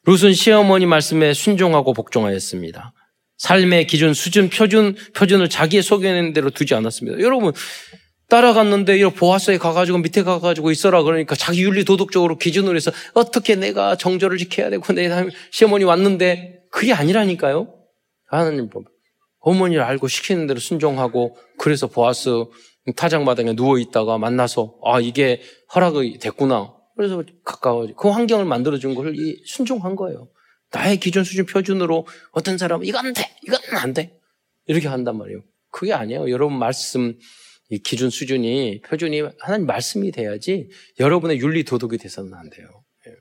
룻은 시어머니 말씀에 순종하고 복종하였습니다. 삶의 기준, 수준, 표준, 표준을 자기의 속여낸 대로 두지 않았습니다. 여러분, 따라갔는데 이 보아서에 가가지고 밑에 가가지고 있어라 그러니까 자기 윤리 도덕적으로 기준으로 해서 어떻게 내가 정조를 지켜야 되고 내 시어머니 왔는데 그게 아니라니까요. 하나님 법. 어머니를 알고 시키는 대로 순종하고 그래서 보아스 타장마당에 누워 있다가 만나서 아 이게 허락이 됐구나. 그래서 가까워지. 그 환경을 만들어 준 걸 순종한 거예요. 나의 기준 수준 표준으로 어떤 사람은 이건 안 돼, 이건 안 돼. 이렇게 한단 말이에요. 그게 아니에요. 여러분 말씀 이 기준 수준이 표준이 하나님 말씀이 돼야지 여러분의 윤리 도덕이 돼서는 안 돼요. 예.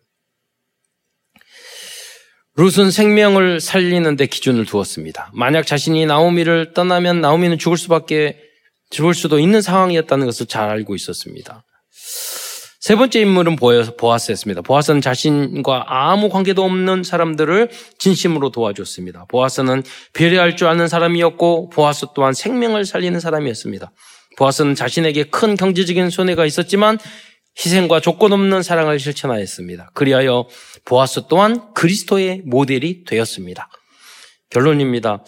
룻은 생명을 살리는데 기준을 두었습니다. 만약 자신이 나오미를 떠나면 나오미는 죽을 수밖에 죽을 수도 있는 상황이었다는 것을 잘 알고 있었습니다. 세 번째 인물은 보아스였습니다. 보아스는 자신과 아무 관계도 없는 사람들을 진심으로 도와줬습니다. 보아스는 배려할 줄 아는 사람이었고 보아스 또한 생명을 살리는 사람이었습니다. 보아스는 자신에게 큰 경제적인 손해가 있었지만 희생과 조건 없는 사랑을 실천하였습니다. 그리하여 보아스 또한 그리스도의 모델이 되었습니다. 결론입니다.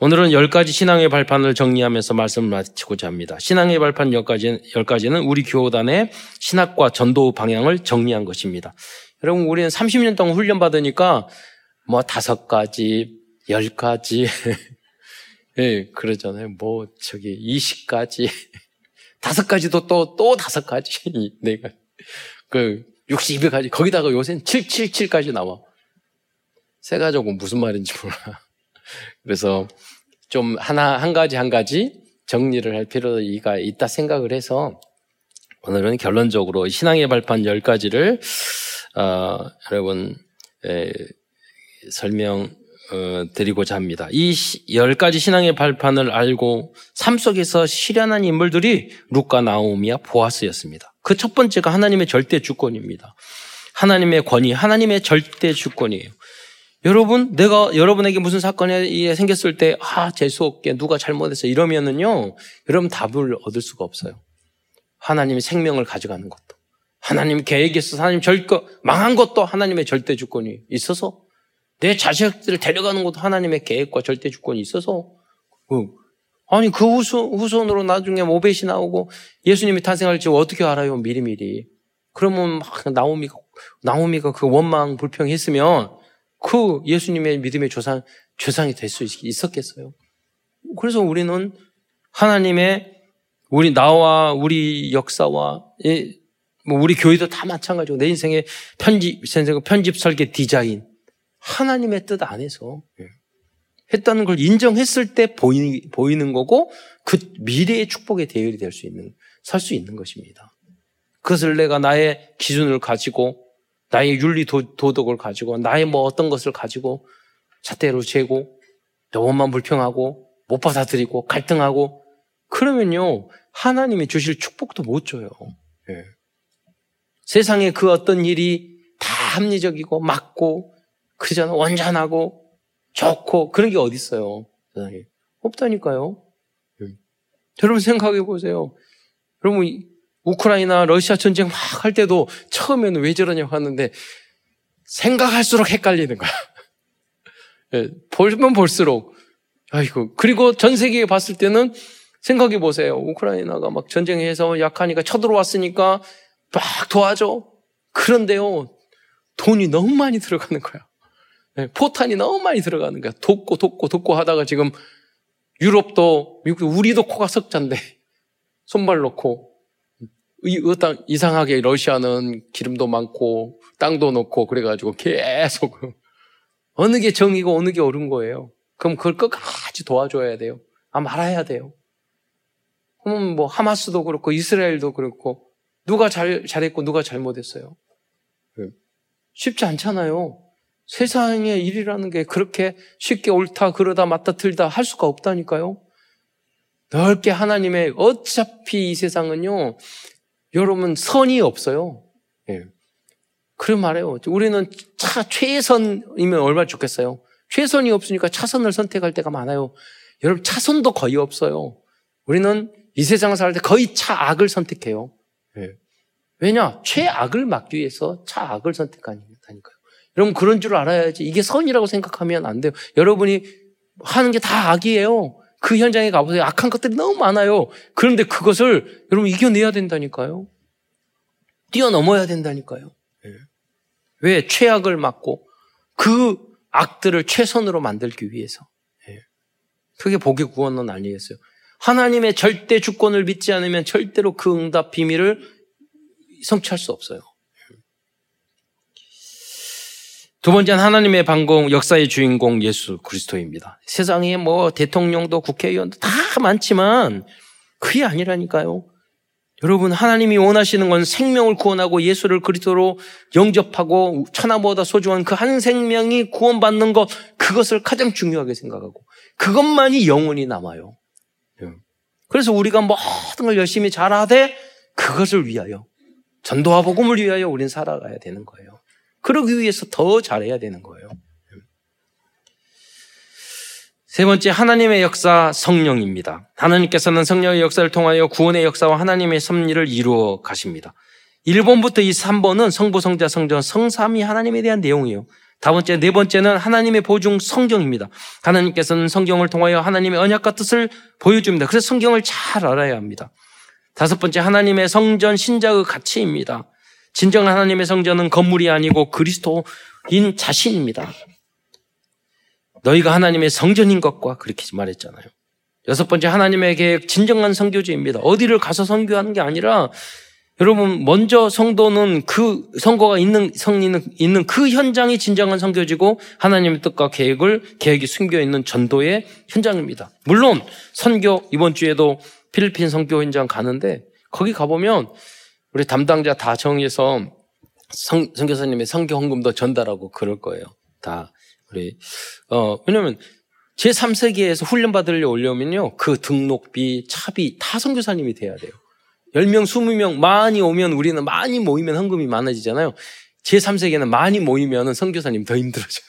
오늘은 열 가지 신앙의 발판을 정리하면서 말씀을 마치고자 합니다. 신앙의 발판 열 가지, 열 가지는 우리 교단의 신학과 전도 방향을 정리한 것입니다. 여러분, 우리는 30년 동안 훈련받으니까 뭐 다섯 가지, 열 가지, 예, 그러잖아요. 뭐, 저기, 20가지, 다섯 가지도 또, 또 다섯 가지, 내가. 그, 62가지, 거기다가 요새는 777까지 나와. 세 가지고 무슨 말인지 몰라. 그래서 좀 하나, 한 가지 한 가지 정리를 할 필요가 있다 생각을 해서 오늘은 결론적으로 신앙의 발판 10가지를, 어, 여러분, 에, 설명, 어, 드리고자 합니다. 이 열 가지 신앙의 발판을 알고 삶 속에서 실현한 인물들이 루카 나오미와 보아스였습니다. 그 첫 번째가 하나님의 절대 주권입니다. 하나님의 권위, 하나님의 절대 주권이에요. 여러분, 내가 여러분에게 무슨 사건이 생겼을 때, 아, 재수 없게 누가 잘못했어. 이러면은요, 여러분 답을 얻을 수가 없어요. 하나님이 생명을 가져가는 것도. 하나님 계획이 있어서 하나님 절거, 망한 것도 하나님의 절대 주권이 있어서 내 자식들을 데려가는 것도 하나님의 계획과 절대 주권이 있어서 그, 아니 그 후손, 후손 으로 나중에 모벳이 나오고 예수님이 탄생할지 어떻게 알아요? 미리미리. 그러면 막 나오미가 나오미가 그 원망 불평했으면 그 예수님의 믿음의 조상 조상이 될 수 있었겠어요. 그래서 우리는 하나님의 우리 나와 우리 역사와 뭐 우리 교회도 다 마찬가지고 내 인생의 편집 편집 설계 디자인 하나님의 뜻 안에서 예. 했다는 걸 인정했을 때 보이, 보이는 거고 그 미래의 축복의 대열이 될 수 있는, 살 수 있는 것입니다. 그것을 내가 나의 기준을 가지고 나의 윤리 도, 덕을 가지고 나의 뭐 어떤 것을 가지고 잣대로 재고 너무만 불평하고 못 받아들이고 갈등하고 그러면요 하나님이 주실 축복도 못 줘요. 예. 세상에 그 어떤 일이 다 합리적이고 맞고 그잖아. 완전하고 좋고 그런 게 어디 있어요. 세상에. 없다니까요. 음. 여러분 생각해 보세요. 여러분 우크라이나 러시아 전쟁 막 할 때도 처음에는 왜 저러냐고 하는데 생각할수록 헷갈리는 거야. 예, 볼면 볼수록 아이고 그리고 전 세계에 봤을 때는 생각해 보세요. 우크라이나가 막 전쟁해서 약하니까 쳐들어왔으니까 막 도와줘. 그런데요 돈이 너무 많이 들어가는 거야. 네, 포탄이 너무 많이 들어가는 거야. 돕고 돕고 돕고 하다가 지금 유럽도 미국도 우리도 코가 석잔데 손발 놓고 이상하게 러시아는 기름도 많고 땅도 넣고 그래가지고 계속 어느 게 정이고 어느 게 옳은 거예요. 그럼 그걸 끝까지 도와줘야 돼요. 아 말아야 돼요. 그러면 뭐 하마스도 그렇고 이스라엘도 그렇고 누가 잘 잘했고 누가 잘못했어요. 네. 쉽지 않잖아요. 세상의 일이라는 게 그렇게 쉽게 옳다, 그러다, 맞다, 틀다 할 수가 없다니까요. 넓게 하나님의 어차피 이 세상은요, 여러분 선이 없어요. 예. 그런 말해요. 우리는 차 최선이면 얼마나 좋겠어요. 최선이 없으니까 차선을 선택할 때가 많아요. 여러분 차선도 거의 없어요. 우리는 이 세상을 살 때 거의 차악을 선택해요. 예. 왜냐? 최악을 막기 위해서 차악을 선택하니까요. 여러분 그런 줄 알아야지. 이게 선이라고 생각하면 안 돼요. 여러분이 하는 게 다 악이에요. 그 현장에 가보세요. 악한 것들이 너무 많아요. 그런데 그것을 여러분 이겨내야 된다니까요. 뛰어넘어야 된다니까요. 예. 왜? 최악을 막고 그 악들을 최선으로 만들기 위해서. 예. 그게 복의 구원은 아니겠어요. 하나님의 절대 주권을 믿지 않으면 절대로 그 응답 비밀을 성취할 수 없어요. 두 번째는 하나님의 방공, 역사의 주인공 예수 그리스도입니다. 세상에 뭐 대통령도 국회의원도 다 많지만 그게 아니라니까요. 여러분 하나님이 원하시는 건 생명을 구원하고 예수를 그리스도로 영접하고 천하보다 소중한 그 한 생명이 구원받는 것 그것을 가장 중요하게 생각하고 그것만이 영원히 남아요. 예. 그래서 우리가 모든 걸 열심히 잘하되 그것을 위하여 전도와 복음을 위하여 우린 살아가야 되는 거예요. 그러기 위해서 더 잘해야 되는 거예요. 세 번째 하나님의 역사 성령입니다. 하나님께서는 성령의 역사를 통하여 구원의 역사와 하나님의 섭리를 이루어 가십니다. 1번부터 이 3번은 성부, 성자, 성전, 성삼이 하나님에 대한 내용이에요. 다 번째, 네 번째는 하나님의 보증 성경입니다. 하나님께서는 성경을 통하여 하나님의 언약과 뜻을 보여줍니다. 그래서 성경을 잘 알아야 합니다. 다섯 번째, 하나님의 성전 신자의 가치입니다. 진정한 하나님의 성전은 건물이 아니고 그리스도인 자신입니다. 너희가 하나님의 성전인 것과 그렇게 말했잖아요. 여섯 번째 하나님의 계획 진정한 성교주입니다. 어디를 가서 선교하는 게 아니라 여러분 먼저 성도는 그 선거가 있는 성리는 있는 그 현장이 진정한 선교지고 하나님의 뜻과 계획을 계획이 숨겨 있는 전도의 현장입니다. 물론 선교 이번 주에도 필리핀 선교 현장 가는데 거기 가 보면 우리 담당자 다 정해서 성, 선교사님의 선교 헌금도 전달하고 그럴 거예요. 다 우리 어 왜냐면 제 3세기에서 훈련 받으려 오려면요 그 등록비, 차비 다 선교사님이 돼야 돼요. 10명, 20명 많이 오면 우리는 많이 모이면 헌금이 많아지잖아요. 제 3세기에는 많이 모이면 선교사님 더 힘들어져요.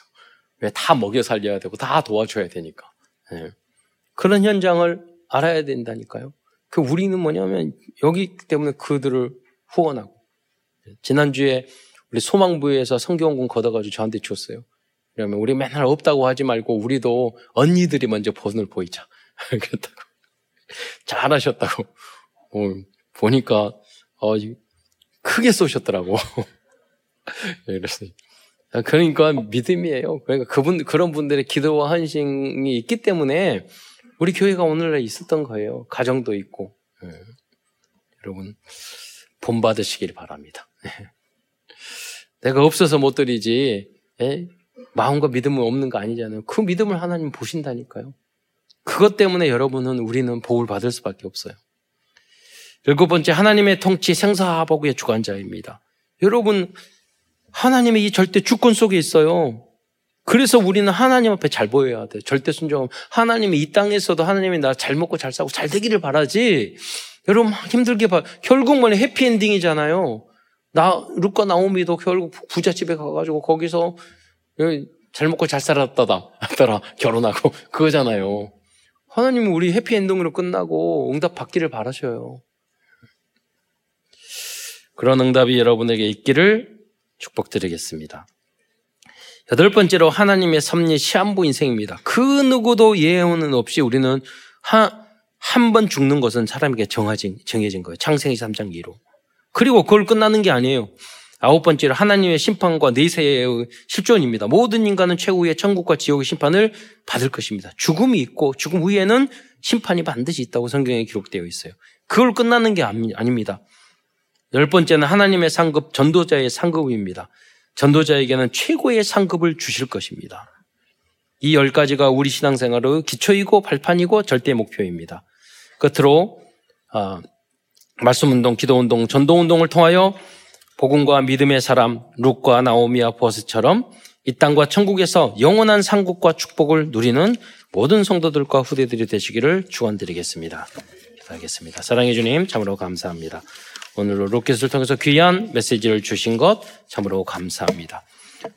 왜 다 먹여 살려야 되고 다 도와줘야 되니까. 네. 그런 현장을 알아야 된다니까요. 그 우리는 뭐냐면 여기 때문에 그들을 후원하고 지난주에 우리 소망부에서 성경공 걷어가지고 저한테 줬어요. 그러면 우리 맨날 없다고 하지 말고 우리도 언니들이 먼저 본을 보이자. 그랬다고. 잘하셨다고. 어, 보니까 어, 크게 쏘셨더라고. 그랬어요. 그러니까 믿음이에요. 그러니까 그분 그런 분들의 기도와 헌신이 있기 때문에 우리 교회가 오늘날 있었던 거예요. 가정도 있고. 네. 여러분 본 받으시길 바랍니다. 네. 내가 없어서 못 드리지. 예? 마음과 믿음은 없는 거 아니잖아요. 그 믿음을 하나님 보신다니까요. 그것 때문에 여러분은 우리는 복을 받을 수밖에 없어요. 일곱 번째 하나님의 통치 생사복의 주관자입니다. 여러분 하나님의 이 절대 주권 속에 있어요. 그래서 우리는 하나님 앞에 잘 보여야 돼. 절대 순종하면 하나님이 이 땅에서도 하나님이 나 잘 먹고 잘 살고 잘 되기를 바라지. 여러분 힘들게 봐. 결국 뭐냐 해피엔딩이잖아요. 나 루카 나오미도 결국 부잣집에 가가지고 거기서 잘 먹고 잘 살았다다 하더라 결혼하고 그거잖아요. 하나님은 우리 해피엔딩으로 끝나고 응답 받기를 바라셔요. 그런 응답이 여러분에게 있기를 축복드리겠습니다. 여덟 번째로 하나님의 섭리 시한부 인생입니다. 그 누구도 예언은 없이 우리는 한 번 죽는 것은 사람에게 정해진, 정해진 거예요. 창세기 3장 2로. 그리고 그걸 끝나는 게 아니에요. 아홉 번째로 하나님의 심판과 내세의 실존입니다. 모든 인간은 최후의 천국과 지옥의 심판을 받을 것입니다. 죽음이 있고 죽음 후에는 심판이 반드시 있다고 성경에 기록되어 있어요. 그걸 끝나는 게 아닙니다. 열 번째는 하나님의 상급, 전도자의 상급입니다. 전도자에게는 최고의 상급을 주실 것입니다. 이 열 가지가 우리 신앙생활의 기초이고 발판이고 절대 목표입니다. 끝으로 어, 말씀 운동, 기도 운동, 전도 운동을 통하여 복음과 믿음의 사람 룩과 나오미와 보스처럼 이 땅과 천국에서 영원한 상국과 축복을 누리는 모든 성도들과 후대들이 되시기를 축원드리겠습니다. 기도하겠습니다. 사랑해 주님 참으로 감사합니다. 오늘 루키스를 통해서 귀한 메시지를 주신 것 참으로 감사합니다.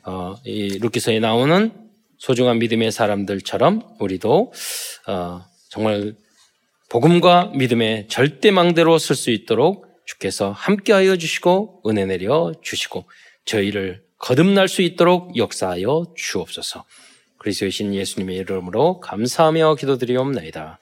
어, 이 루키서에 나오는 소중한 믿음의 사람들처럼 우리도 어, 정말 복음과 믿음의 절대망대로 쓸 수 있도록 주께서 함께하여 주시고 은혜 내려 주시고 저희를 거듭날 수 있도록 역사하여 주옵소서. 그리스도의 신 예수님의 이름으로 감사하며 기도드리옵나이다.